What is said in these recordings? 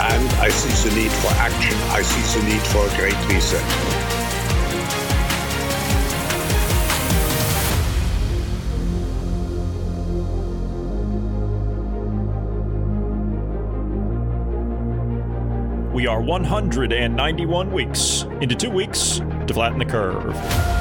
and I see the need for action. I see the need for a great reset. We are 191 weeks into two weeks to flatten the curve.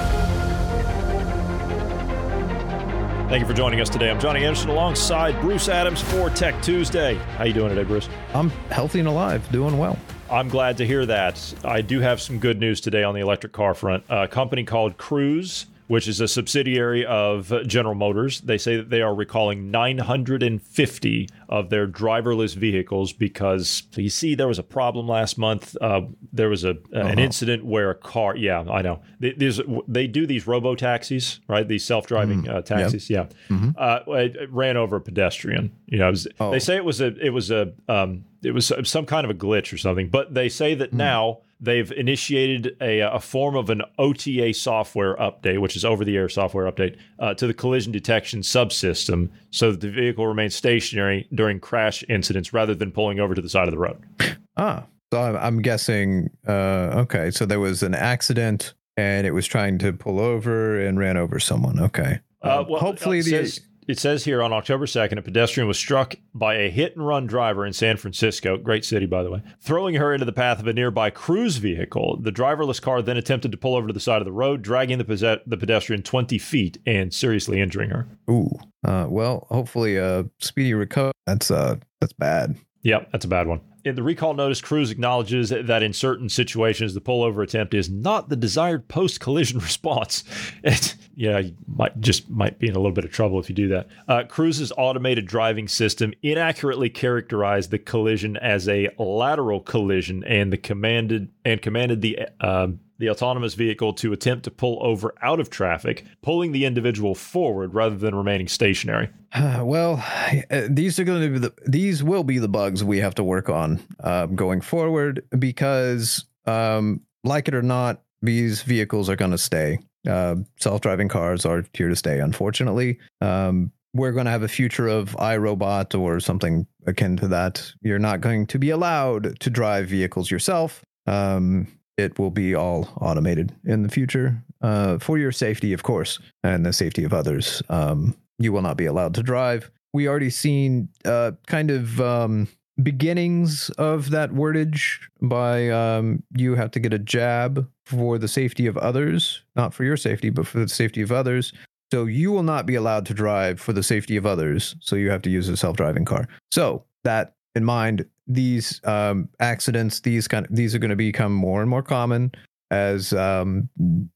Thank you for joining us today. I'm Johnny Anderson alongside Bruce Adams for Tech Tuesday. How you doing today, Bruce? I'm healthy and alive, doing well. I'm glad to hear that. I do have some good news today on the electric car front. A company called Cruise which is a subsidiary of General Motors. They say that they are recalling 950 of their driverless vehicles because you see there was a problem last month. Uh, there was a uh, uh-huh. an incident where a car. Yeah, I know. They, they do these robo taxis, right? These self driving mm-hmm. uh, taxis. Yep. Yeah, mm-hmm. Uh, it, it, ran over a pedestrian. You know, was, oh. they say it was a it was a um, it was some kind of a glitch or something. But they say that mm. now they've initiated a, a form of an OTA software update, which is over the air software update, uh, to the collision detection subsystem so that the vehicle remains stationary during crash incidents rather than pulling over to the side of the road. Ah, so I'm, I'm guessing, uh, okay, so there was an accident and it was trying to pull over and ran over someone. Okay. Uh, well, hopefully, the. Says, it says here on October 2nd, a pedestrian was struck by a hit and run driver in San Francisco, great city, by the way, throwing her into the path of a nearby cruise vehicle. The driverless car then attempted to pull over to the side of the road, dragging the, the pedestrian 20 feet and seriously injuring her. Ooh. Uh, well, hopefully, a uh, speedy recovery. That's uh, that's bad. Yep, that's a bad one. In the recall notice, Cruise acknowledges that in certain situations, the pullover attempt is not the desired post-collision response. It, yeah, you might just might be in a little bit of trouble if you do that. Uh, Cruise's automated driving system inaccurately characterized the collision as a lateral collision, and the commanded and commanded the uh, the autonomous vehicle to attempt to pull over out of traffic, pulling the individual forward rather than remaining stationary. well, uh, these are going to be the these will be the bugs we have to work on uh, going forward because, um, like it or not, these vehicles are going to stay. Uh, self-driving cars are here to stay. Unfortunately, um, we're going to have a future of iRobot or something akin to that. You're not going to be allowed to drive vehicles yourself. Um, it will be all automated in the future uh, for your safety, of course, and the safety of others. Um, you will not be allowed to drive. We already seen uh, kind of um, beginnings of that wordage by um, you have to get a jab for the safety of others, not for your safety, but for the safety of others. So you will not be allowed to drive for the safety of others. So you have to use a self-driving car. So that in mind, these um, accidents, these kind of these are going to become more and more common as um,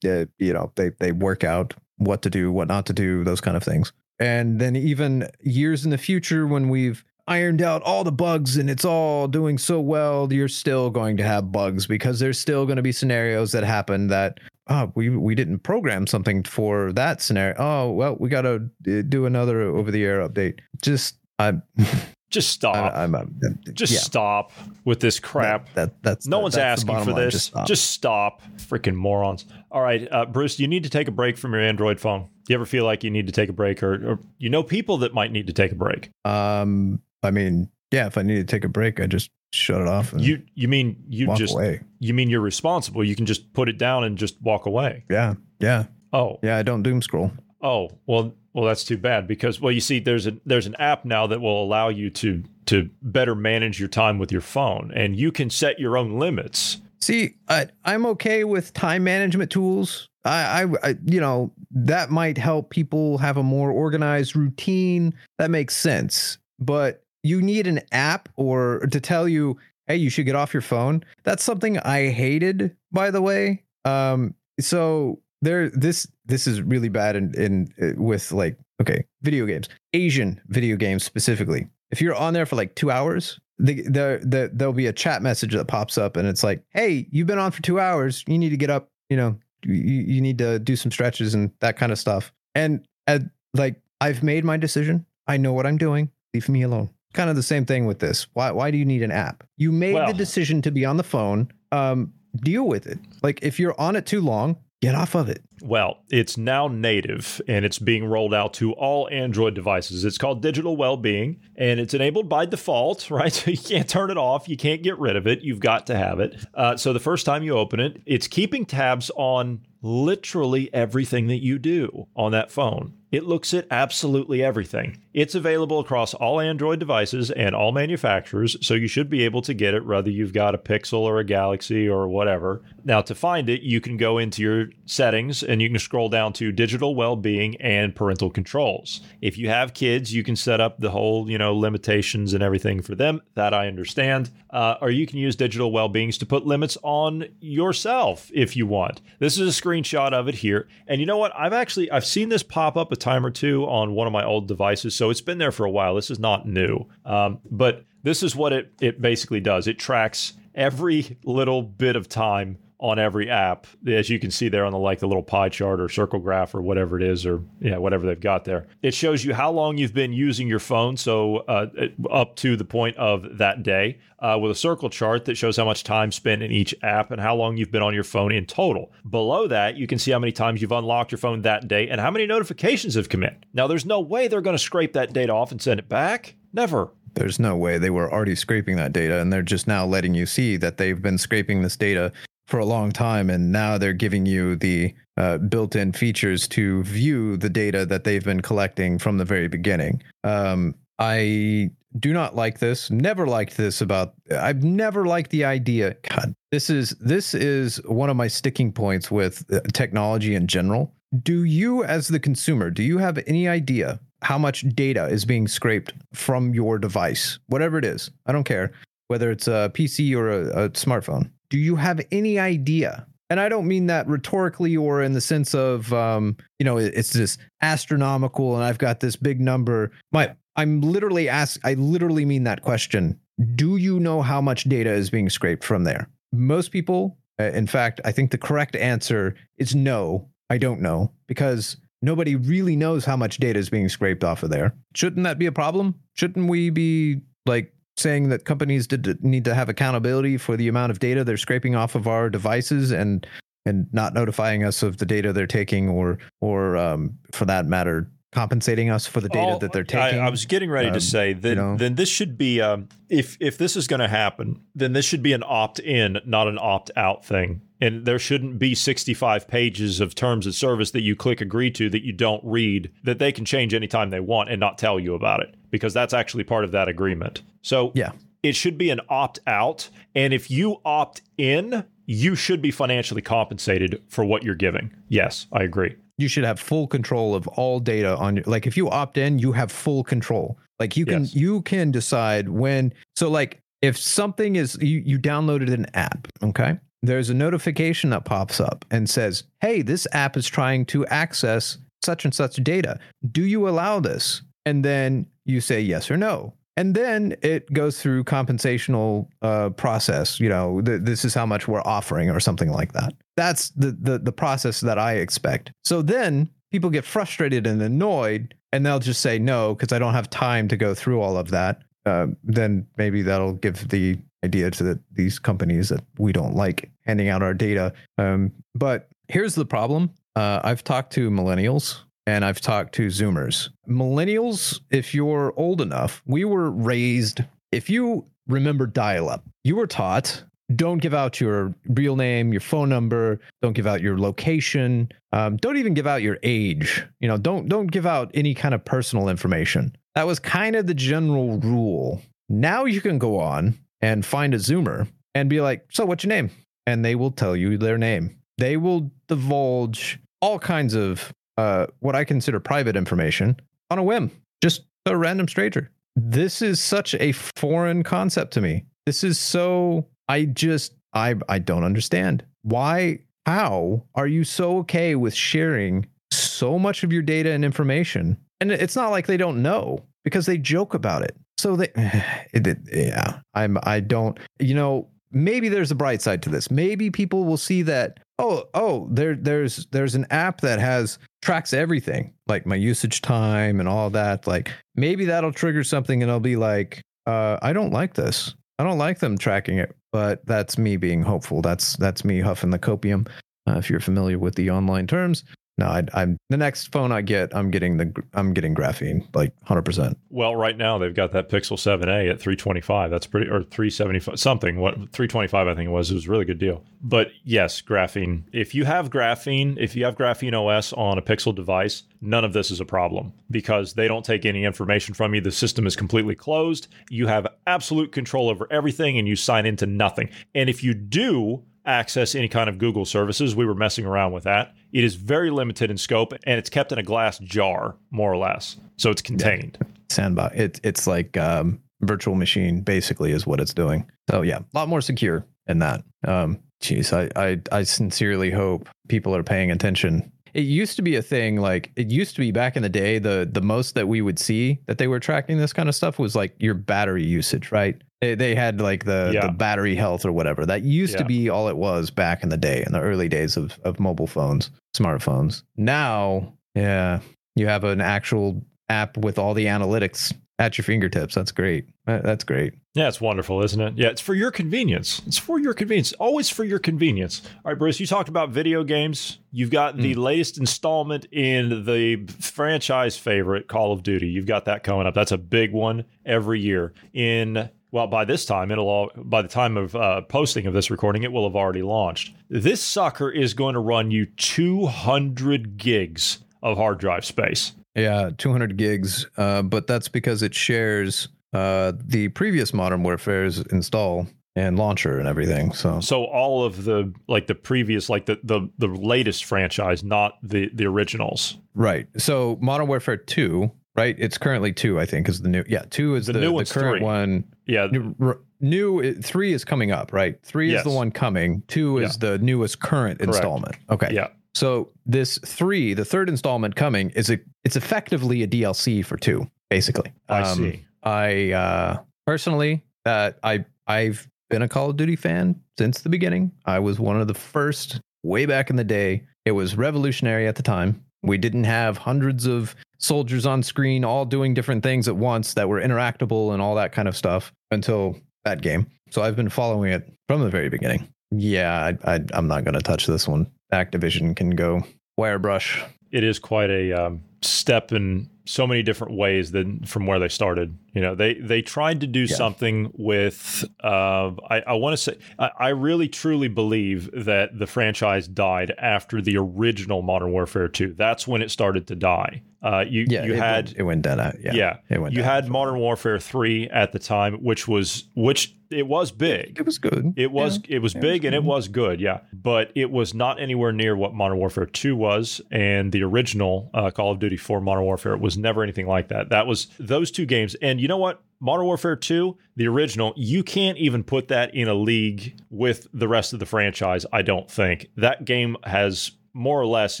uh, you know they they work out what to do, what not to do, those kind of things. And then even years in the future, when we've ironed out all the bugs and it's all doing so well, you're still going to have bugs because there's still going to be scenarios that happen that oh we we didn't program something for that scenario. Oh well, we got to uh, do another over the air update. Just I Just stop. I, am just yeah. stop with this crap. That, that that's no the, one's that's asking for this. Just stop. just stop. Freaking morons. All right, uh, Bruce, you need to take a break from your Android phone? Do you ever feel like you need to take a break, or, or you know people that might need to take a break? Um, I mean, yeah, if I need to take a break, I just shut it off. you you mean you just away. you mean you're responsible? You can just put it down and just walk away. Yeah, yeah. Oh, yeah. I don't doom scroll. Oh well, well, that's too bad because well, you see, there's a there's an app now that will allow you to to better manage your time with your phone, and you can set your own limits See, I, I'm okay with time management tools. I, I, I, you know, that might help people have a more organized routine. That makes sense. But you need an app or to tell you, hey, you should get off your phone. That's something I hated, by the way. Um, so there, this this is really bad in, in uh, with like okay, video games, Asian video games specifically. If you're on there for like two hours, the, the, the, there'll be a chat message that pops up and it's like, hey, you've been on for two hours. You need to get up, you know, you, you need to do some stretches and that kind of stuff. And at, like, I've made my decision. I know what I'm doing. Leave me alone. Kind of the same thing with this. Why, why do you need an app? You made Well- the decision to be on the phone. Um, deal with it. Like, if you're on it too long, get off of it. Well, it's now native and it's being rolled out to all Android devices. It's called Digital Wellbeing and it's enabled by default, right? So you can't turn it off. You can't get rid of it. You've got to have it. Uh, so the first time you open it, it's keeping tabs on literally everything that you do on that phone. It looks at absolutely everything. It's available across all Android devices and all manufacturers, so you should be able to get it whether you've got a Pixel or a Galaxy or whatever. Now, to find it, you can go into your settings and you can scroll down to digital well-being and parental controls. If you have kids, you can set up the whole, you know, limitations and everything for them. That I understand. Uh, or you can use digital well-beings to put limits on yourself if you want. This is a screenshot of it here. And you know what? I've actually I've seen this pop up a time or two on one of my old devices, so it's been there for a while. This is not new. Um, but this is what it it basically does. It tracks every little bit of time on every app, as you can see there on the like the little pie chart or circle graph or whatever it is, or yeah, whatever they've got there. It shows you how long you've been using your phone, so uh, up to the point of that day, uh, with a circle chart that shows how much time spent in each app and how long you've been on your phone in total. Below that, you can see how many times you've unlocked your phone that day and how many notifications have come in. Now, there's no way they're going to scrape that data off and send it back. Never. There's no way they were already scraping that data, and they're just now letting you see that they've been scraping this data for a long time, and now they're giving you the uh, built-in features to view the data that they've been collecting from the very beginning. Um, I do not like this. Never liked this about. I've never liked the idea. God, this is this is one of my sticking points with uh, technology in general. Do you, as the consumer, do you have any idea how much data is being scraped from your device, whatever it is? I don't care whether it's a PC or a, a smartphone. Do you have any idea? And I don't mean that rhetorically or in the sense of, um, you know, it's this astronomical and I've got this big number. My, I'm literally ask. I literally mean that question. Do you know how much data is being scraped from there? Most people, uh, in fact, I think the correct answer is no. I don't know because nobody really knows how much data is being scraped off of there. Shouldn't that be a problem? Shouldn't we be like saying that companies did need to have accountability for the amount of data they're scraping off of our devices and and not notifying us of the data they're taking or or um, for that matter compensating us for the data Oh, that they're taking. I, was getting ready Um, to say that know. then this should be um, if if this is going to happen, then this should be an opt in, not an opt out thing. And there shouldn't be 65 pages of terms of service that you click agree to that you don't read that they can change anytime they want and not tell you about it because that's actually part of that agreement. So Yeah. it should be an opt out. And if you opt in, you should be financially compensated for what you're giving. Yes, I agree. You should have full control of all data on your like if you opt in you have full control. Like you can Yes. you can decide when so like if something is you you downloaded an app okay? There's a notification that pops up and says hey this app is trying to access such and such data. Do you allow this? And then you say yes or no. And then it goes through compensational uh, process you know th- this is how much we're offering or something like that that's the, the the process that i expect. So then people get frustrated and annoyed and they'll just say no because i don't have time to go through all of that. Uh, then maybe that'll give the idea to the, these companies that we don't like handing out our data. Um, but here's the problem. Uh, i've talked to millennials and I've talked to Zoomers. Millennials, if you're old enough, we were raised, if you remember dial up, you were taught don't give out your real name, your phone number, don't give out your location, um, don't even give out your age. You know, don't don't give out any kind of personal information. That was kind of the general rule. Now you can go on and find a Zoomer and be like, "So, what's your name? and they will tell you their name. They will divulge all kinds of uh, what I consider private information on a whim, just a random stranger. This is such a foreign concept to me. This is so I just I I don't understand. Why how are you so okay with sharing so much of your data and information? And it's not like they don't know because they joke about it. So they yeah, I'm I don't you know, maybe there's a bright side to this. Maybe people will see that oh oh there there's there's an app that has tracks everything like my usage time and all that like maybe that'll trigger something and i'll be like uh, i don't like this i don't like them tracking it but that's me being hopeful. That's that's me huffing the copium uh, if you're familiar with the online terms no, I, I'm the next phone I get. I'm getting the I'm getting graphene like 100. percent Well, right now they've got that Pixel 7a at 325. That's pretty or 375 something. What 325 I think it was. It was a really good deal. But yes, graphene. If you have graphene, if you have graphene OS on a Pixel device, none of this is a problem because they don't take any information from you. The system is completely closed. You have absolute control over everything, and you sign into nothing. And if you do access any kind of Google services. We were messing around with that. It is very limited in scope and it's kept in a glass jar, more or less. So it's contained. Sandbox. It, it's like um, virtual machine, basically, is what it's doing. So yeah, a lot more secure in that. Um, geez, I, I, I sincerely hope people are paying attention it used to be a thing like it used to be back in the day the the most that we would see that they were tracking this kind of stuff was like your battery usage right? They, they had like the, Yeah. the battery health or whatever. That used to be all it was back in the day in the early days of, of mobile phones smartphones. Now yeah you have an actual app with all the analytics at your fingertips. That's great. That's great Yeah, it's wonderful, isn't it? Yeah, it's for your convenience. It's for your convenience. Always for your convenience. All right, Bruce, you talked about video games. You've got the latest installment in the franchise favorite, Call of Duty. You've got that coming up. That's a big one every year. In well, by this time, it'll all by the time of uh, posting of this recording, it will have already launched. This sucker is going to run you 200 gigs of hard drive space. Yeah, 200 gigs, uh, but that's because it shares uh, the previous Modern Warfare's install and launcher and everything. So So all of the like the previous, like the the the latest franchise, not the the originals. right, so Modern Warfare 2, right? It's currently two, I think, is the new. Yeah, two is The the, new the current three. one. Yeah, New, r- new three is coming up, right? Three Yes. is the one coming. Two is the newest current installment. Okay. yeah. So this three, the third installment coming, is a it's effectively a DLC for two, basically. I Um, see. I uh, personally, uh, I I've been a Call of Duty fan since the beginning. I was one of the first way back in the day. It was revolutionary at the time. We didn't have hundreds of soldiers on screen all doing different things at once that were interactable and all that kind of stuff until that game. So I've been following it from the very beginning. Yeah, I, I, I'm not going to touch this one. Activision can go wire brush. It is quite a um, step in so many different ways than from where they started. You know, they they tried to do something with. Uh, I, I want to say, I, I really truly believe that the franchise died after the original Modern Warfare Two. That's when it started to die. Uh, you Yeah, you it had went, it went dead out. Yeah, yeah, it went. you down. had Modern Warfare Three at the time, which was which it was big. It was good. It was Yeah. it was big and it was good, yeah. But it was not anywhere near what Modern Warfare 2 was, and the original uh, Call of Duty 4 Modern Warfare was never anything like that. That was those two games, and you know what? Modern Warfare 2, the original, you can't even put that in a league with the rest of the franchise. I don't think that game has more or less,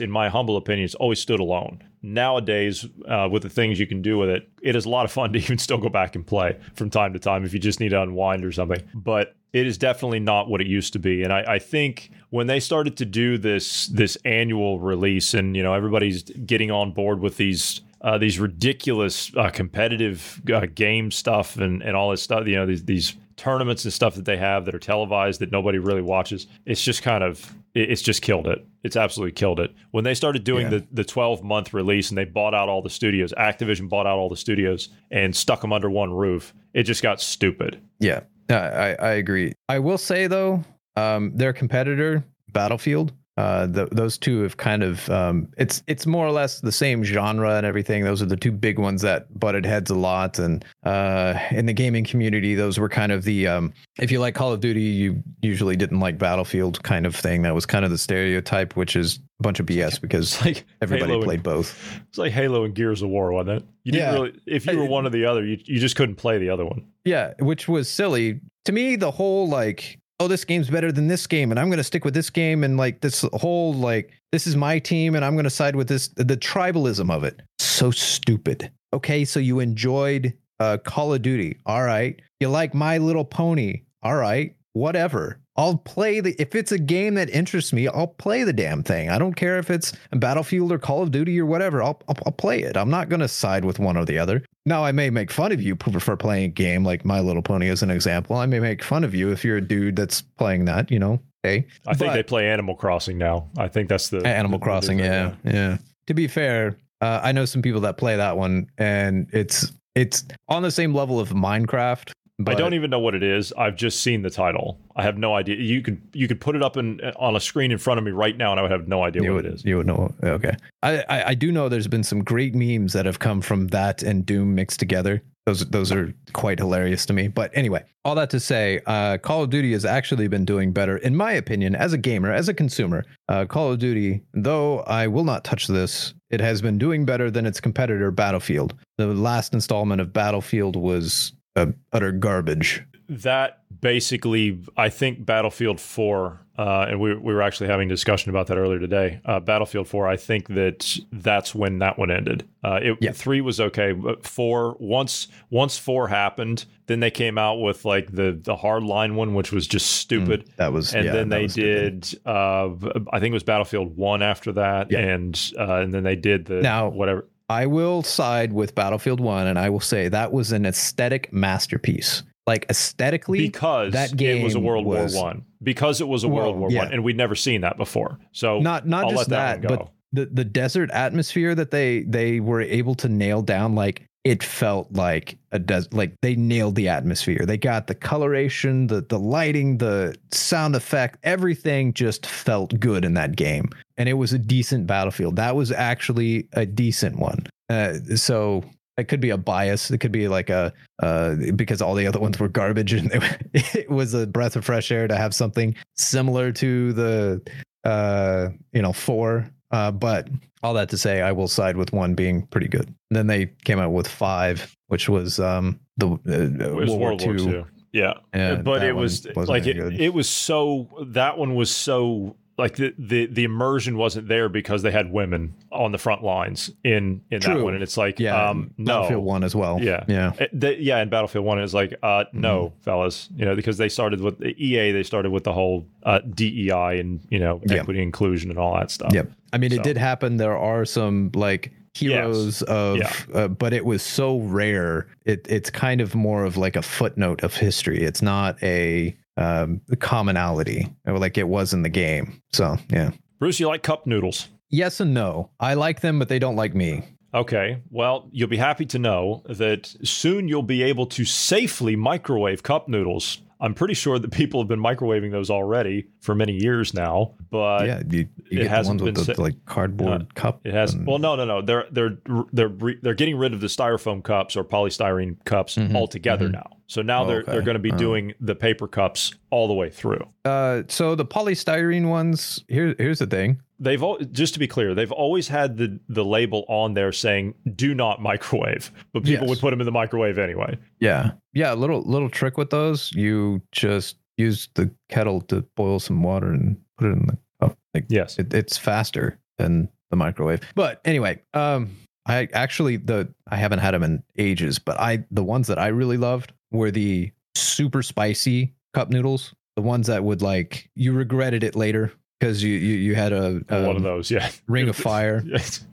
in my humble opinion, has always stood alone. Nowadays, uh, with the things you can do with it, it is a lot of fun to even still go back and play from time to time if you just need to unwind or something. But it is definitely not what it used to be. And I, I think when they started to do this this annual release, and you know everybody's getting on board with these uh, these ridiculous uh, competitive uh, game stuff and and all this stuff, you know these these tournaments and stuff that they have that are televised that nobody really watches. It's just kind of it's just killed it. It's absolutely killed it. When they started doing Yeah. the the 12 month release and they bought out all the studios, Activision bought out all the studios and stuck them under one roof. It just got stupid. Yeah, I, I I agree. I will say though, um, their competitor Battlefield, Uh, th- those two have kind of um, it's it's more or less the same genre and everything. Those are the two big ones that butted heads a lot. And uh, in the gaming community, those were kind of the um, if you like Call of Duty, you usually didn't like Battlefield kind of thing. That was kind of the stereotype, which is a bunch of BS because like everybody Halo played and, both. It's like Halo and Gears of War, wasn't it? You didn't Yeah. really. If you were one or the other, you you just couldn't play the other one. Yeah, which was silly to me. The whole like, oh, this game's better than this game, and I'm going to stick with this game, and like this whole like, this is my team, and I'm going to side with this. The tribalism of it, so stupid. Okay, so you enjoyed uh, Call of Duty, all right. You like My Little Pony, all right. Whatever. I'll play the if it's a game that interests me, I'll play the damn thing. I don't care if it's Battlefield or Call of Duty or whatever. I'll I'll, I'll play it. I'm not going to side with one or the other. Now, I may make fun of you for playing a game like My Little Pony as an example. I may make fun of you if you're a dude that's playing that, you know. Hey, I think But- they play Animal Crossing now. I think that's the Animal the- the Crossing, yeah, yeah. To be fair, uh, I know some people that play that one, and it's it's on the same level of Minecraft. But I don't even know what it is. I've just seen the title. I have no idea. You could you could put it up in on a screen in front of me right now, and I would have no idea what would, it is. You would know. Okay. I, I I do know there's been some great memes that have come from that and Doom mixed together. Those those are quite hilarious to me. But anyway, all that to say, uh, Call of Duty has actually been doing better, in my opinion, as a gamer, as a consumer. Uh, Call of Duty, though I will not touch this, it has been doing better than its competitor Battlefield. The last installment of Battlefield was uh, utter garbage. that basically, I think Battlefield 4, uh, and we, we were actually having a discussion about that earlier today. Uh, Battlefield 4, I think that that's when that one ended. Uh, it, Yeah. Three was okay, but four once once four happened, then they came out with like the the hardline one, which was just stupid. That was and yeah, then they did uh i think it was battlefield 1 after that Yeah. and uh and then they did the Now- whatever I will side with Battlefield 1 and I will say that was an aesthetic masterpiece. Like aesthetically, because that it was a world was- war one because it was a world Well, war yeah. one and we'd never seen that before so not not I'll just let that, that, but the the desert atmosphere that they they were able to nail down like it felt like a des- like they nailed the atmosphere. They got the coloration, the the lighting, the sound effect, everything just felt good in that game. And it was a decent battlefield. That was actually a decent one. Uh, so it could be a bias. It could be like a uh, because all the other ones were garbage, and it, it was a breath of fresh air to have something similar to the uh, you know four. Uh, but all that to say, I will side with one being pretty good. And then they came out with five, which was um, the uh, was World, War II. yeah Yeah, but it was like it, good. it was so that one was so like the, the the immersion wasn't there because they had women on the front lines in in that one and it's like Yeah, um no Battlefield One as well. Yeah. yeah. Uh, the- yeah, in Battlefield One, it's like, uh, no, fellas, you know, because they started with the EA, they started with the whole uh, DEI and you know equity inclusion and all that stuff. Yep. I mean, So- it did happen. There are some like heroes of, Yeah. uh, but it was so rare. It it's kind of more of like a footnote of history. It's not a um, commonality like it was in the game. So yeah. Bruce, you like cup noodles? Yes and no. I like them, but they don't like me. Okay, well, you'll be happy to know that soon you'll be able to safely microwave cup noodles. I'm pretty sure that people have been microwaving those already for many years now, but yeah, you, you it hasn't ones with been the like cardboard Uh, cup. It has and- well, no, no, no. They're they're they're they're getting rid of the styrofoam cups or polystyrene cups Mhm, altogether mhm. now. So now Oh, they're okay. they're going to be Oh. doing the paper cups all the way through. Uh, so the polystyrene ones. Here, here's the thing. They've all, just to be clear, they've always had the the label on there saying "Do not microwave," but people Yes. would put them in the microwave anyway. Yeah, yeah. A little little trick with those. You just use the kettle to boil some water and put it in the cup. Like Yes. it, it's faster than the microwave. But anyway, um, I actually the I haven't had them in ages, but I the ones that I really loved were the super spicy cup noodles. The ones that would like you regretted it later because you you you had a, One of um, those, yeah. ring of fire. yes.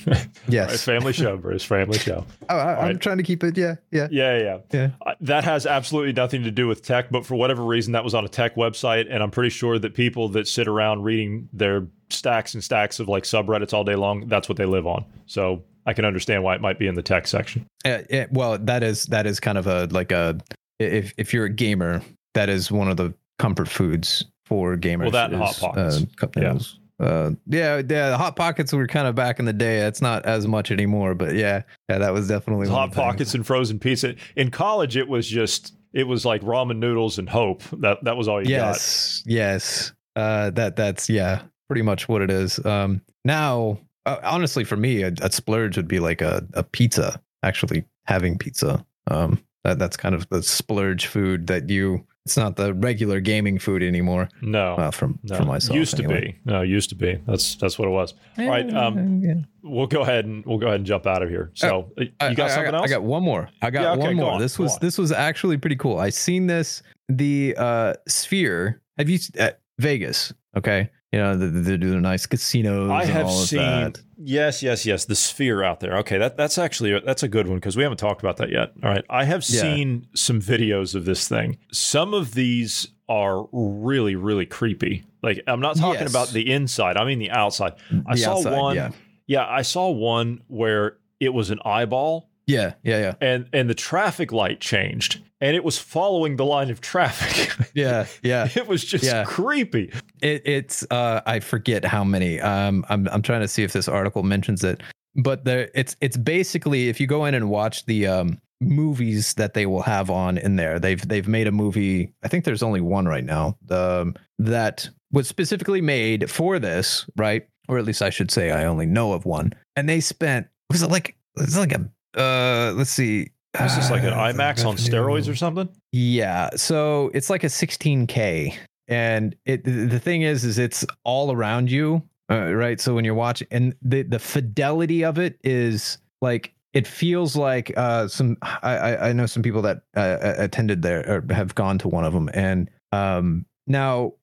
Yes. Right, family show, Bruce. Family show. Oh, I, I'm Right. trying to keep it. Yeah, yeah. Yeah, yeah. Yeah. Uh, that has absolutely nothing to do with tech, but for whatever reason, that was on a tech website, and I'm pretty sure that people that sit around reading their stacks and stacks of like subreddits all day long, that's what they live on. So I can understand why it might be in the tech section. Uh, yeah, well, that is that is kind of a like a if if you're a gamer, that is one of the comfort foods for gamers. Well, that and Hot Pockets. uh, cup Yeah. Uh, yeah, yeah. The hot pockets were kind of back in the day. That's not as much anymore, but yeah, yeah, that was definitely Hot of the things. pockets and frozen pizza. In college, it was just it was like ramen noodles and hope. That that was all you got. Yes, yes. Uh, that that's yeah, pretty much what it is. Um, now, uh, honestly, for me, a, a splurge would be like a, a pizza. Actually, having pizza. Um, that that's kind of the splurge food that you. It's not the regular gaming food anymore. No, Well, from no. for myself, used to anyway. be. No, used to be. That's that's what it was. All right, um, Yeah. we'll go ahead and we'll go ahead and jump out of here. So uh, you got I, something I, else? I got one more. I got Yeah, okay, one more. on, this was this was actually pretty cool. I seen this the uh Sphere. Have you at Vegas? Okay, you know they, they do the nice casinos. I and have all of seen that. yes, yes, yes. The sphere out there. Okay, that that's actually that's a good one because we haven't talked about that yet. All right, I have Yeah. seen some videos of this thing. Some of these are really, really creepy. Like I'm not talking Yes. about the inside. I mean the outside. I The saw outside, one. yeah. yeah, I saw one where it was an eyeball Yeah, yeah, yeah, and and the traffic light changed and it was following the line of traffic. yeah, yeah. it was just Yeah. creepy. It, it's uh, I forget how many. Um, I'm I'm trying to see if this article mentions it, but there it's it's basically if you go in and watch the um movies that they will have on in there, they've they've made a movie. I think there's only one right now. Um, that was specifically made for this, right? Or at least I should say I only know of one. And they spent was it like it's like a uh let's see. Is this like an uh, IMAX on steroids or something? yeah. So it's like a 16K. And it the thing is, is it's all around you. Uh, right. So when you're watching and the, the fidelity of it is like it feels like uh some I, I I know some people that uh, attended there or have gone to one of them and um now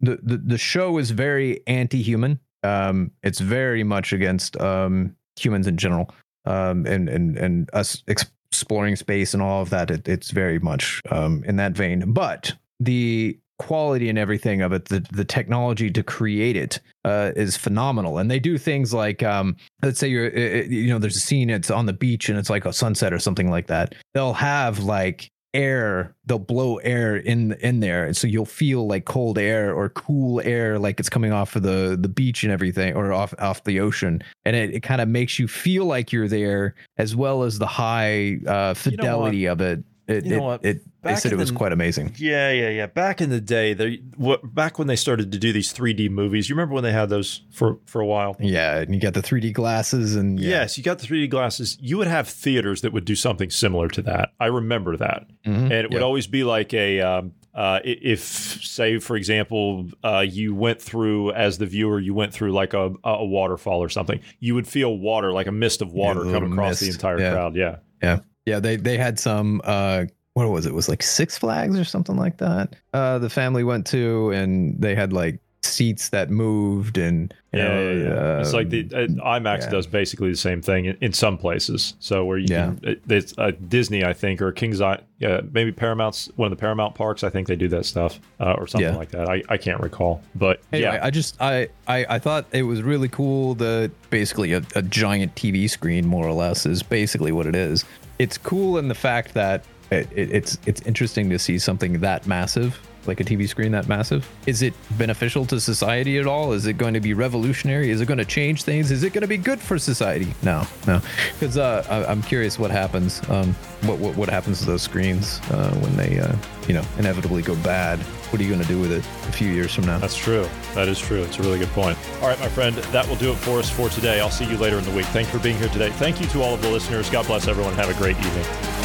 the the, the show is very anti-human um it's very much against um humans in general um and and and us exploring space and all of that it, it's very much um in that vein. But the quality and everything of it the the technology to create it uh is phenomenal. And they do things like um let's say you're uh, uh, you know there's a scene it's on the beach and it's like a sunset or something like that. They'll have like air they'll blow air in in there. And so you'll feel like cold air or cool air like it's coming off of the the beach and everything or off off the ocean. And it, it kind of makes you feel like you're there as well as the high uh fidelity of it it, You know it, what? it they said it was the- quite amazing Yeah, yeah, yeah. Back in the day, they what back when they started to do these 3D movies. You remember when they had those for for a while? yeah and you got the 3d glasses and yeah. Yes, you got the 3D glasses. You would have theaters that would do something similar to that. I remember that, Mhm. and it would Yeah. always be like a. Um, uh, if, say, for example, uh, you went through as the viewer, you went through like a, a waterfall or something, you would feel water, like a mist of water, a come across the entire Yeah. crowd. Yeah, Yeah. Yeah, they they had some uh what was it? It was like Six Flags or something like that. Uh the family went to and they had like seats that moved and you yeah, know, yeah, yeah. it's like the uh, uh, IMAX does basically the same thing in, in some places. So where you Yeah. can, it, it's uh, Disney, I think, or Kings Island, yeah, maybe Paramount's one of the Paramount parks. I think they do that stuff uh, or something like that. I, I can't recall, but Anyway, yeah, I just I, I I thought it was really cool. The basically a, a giant TV screen, more or less, is basically what it is. It's cool in the fact that it, it, it's it's interesting to see something that massive, like a TV screen that massive. Is it beneficial to society at all? Is it going to be revolutionary? Is it going to change things? Is it going to be good for society? No, no, because uh, I, I'm curious what happens. Um, what what, what happens to those screens uh, when they uh, you know inevitably go bad? What are you going to do with it a few years from now? that's true. That is true. It's a really good point. All right, my friend, that will do it for us for today. I'll see you later in the week. Thanks for being here today. Thank you to all of the listeners. God bless everyone. Have a great evening.